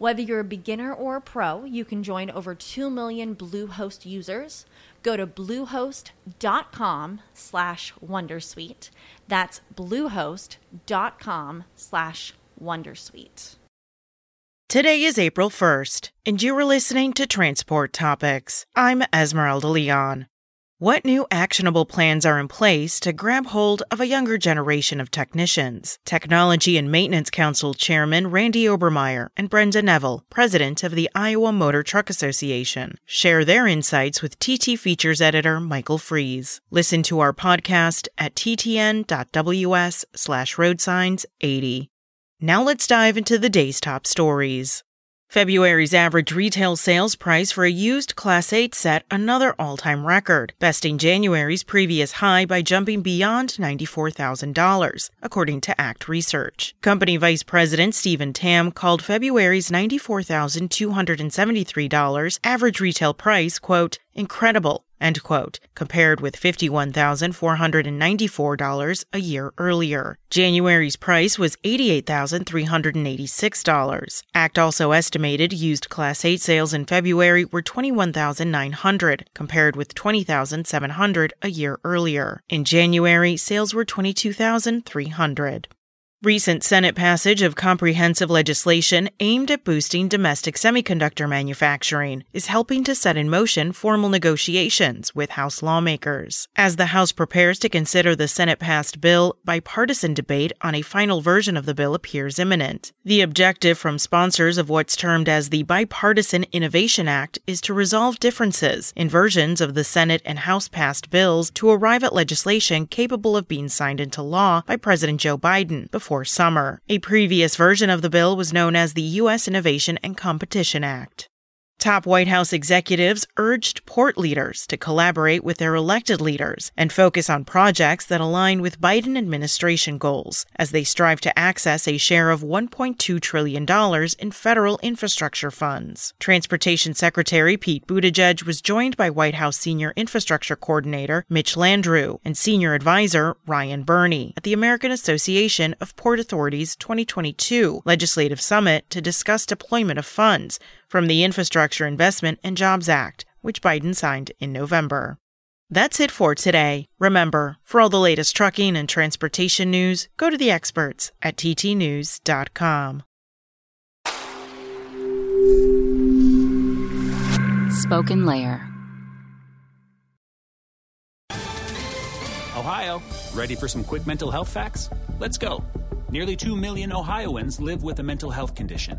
Whether you're a beginner or a pro, you can join over 2 million Bluehost users. Go to bluehost.com slash wondersuite. That's bluehost.com slash wondersuite. Today is April 1st, and you are listening to Transport Topics. I'm Esmeralda Leon. What new actionable plans are in place to grab hold of a younger generation of technicians? Technology and Maintenance Council Chairman Randy Obermeyer and Brenda Neville, President of the Iowa Motor Truck Association, share their insights with TT Features editor Michael Freeze. Listen to our podcast at ttn.ws slash roadsigns80. Now let's dive into the day's top stories. February's average retail sales price for a used Class 8 set another all time record, besting January's previous high by jumping beyond $94,000, according to ACT Research. Company Vice President Steven Tam called February's $94,273 average retail price, quote, incredible end quote, compared with $51,494 a year earlier. January's price was $88,386. ACT also estimated used Class 8 sales in February were 21,900, compared with 20,700 a year earlier. In January, sales were 22,300. Recent Senate passage of comprehensive legislation aimed at boosting domestic semiconductor manufacturing is helping to set in motion formal negotiations with House lawmakers. As the House prepares to consider the Senate passed bill, bipartisan debate on a final version of the bill appears imminent. The objective from sponsors of what's termed as the Bipartisan Innovation Act is to resolve differences in versions of the Senate and House passed bills to arrive at legislation capable of being signed into law by President Joe Biden before before summer. A previous version of the bill was known as the U.S. Innovation and Competition Act. Top White House executives urged port leaders to collaborate with their elected leaders and focus on projects that align with Biden administration goals as they strive to access a share of $1.2 trillion in federal infrastructure funds. Transportation Secretary Pete Buttigieg was joined by White House Senior Infrastructure Coordinator Mitch Landrieu and Senior Advisor Ryan Berni at the American Association of Port Authorities 2022 Legislative Summit to discuss deployment of funds from the Infrastructure Investment and Jobs Act, which Biden signed in November. That's it for today. Remember, for all the latest trucking and transportation news, go to the experts at ttnews.com. Spoken Layer. Ohio, ready for some quick mental health facts? Let's go. Nearly 2 million Ohioans live with a mental health condition.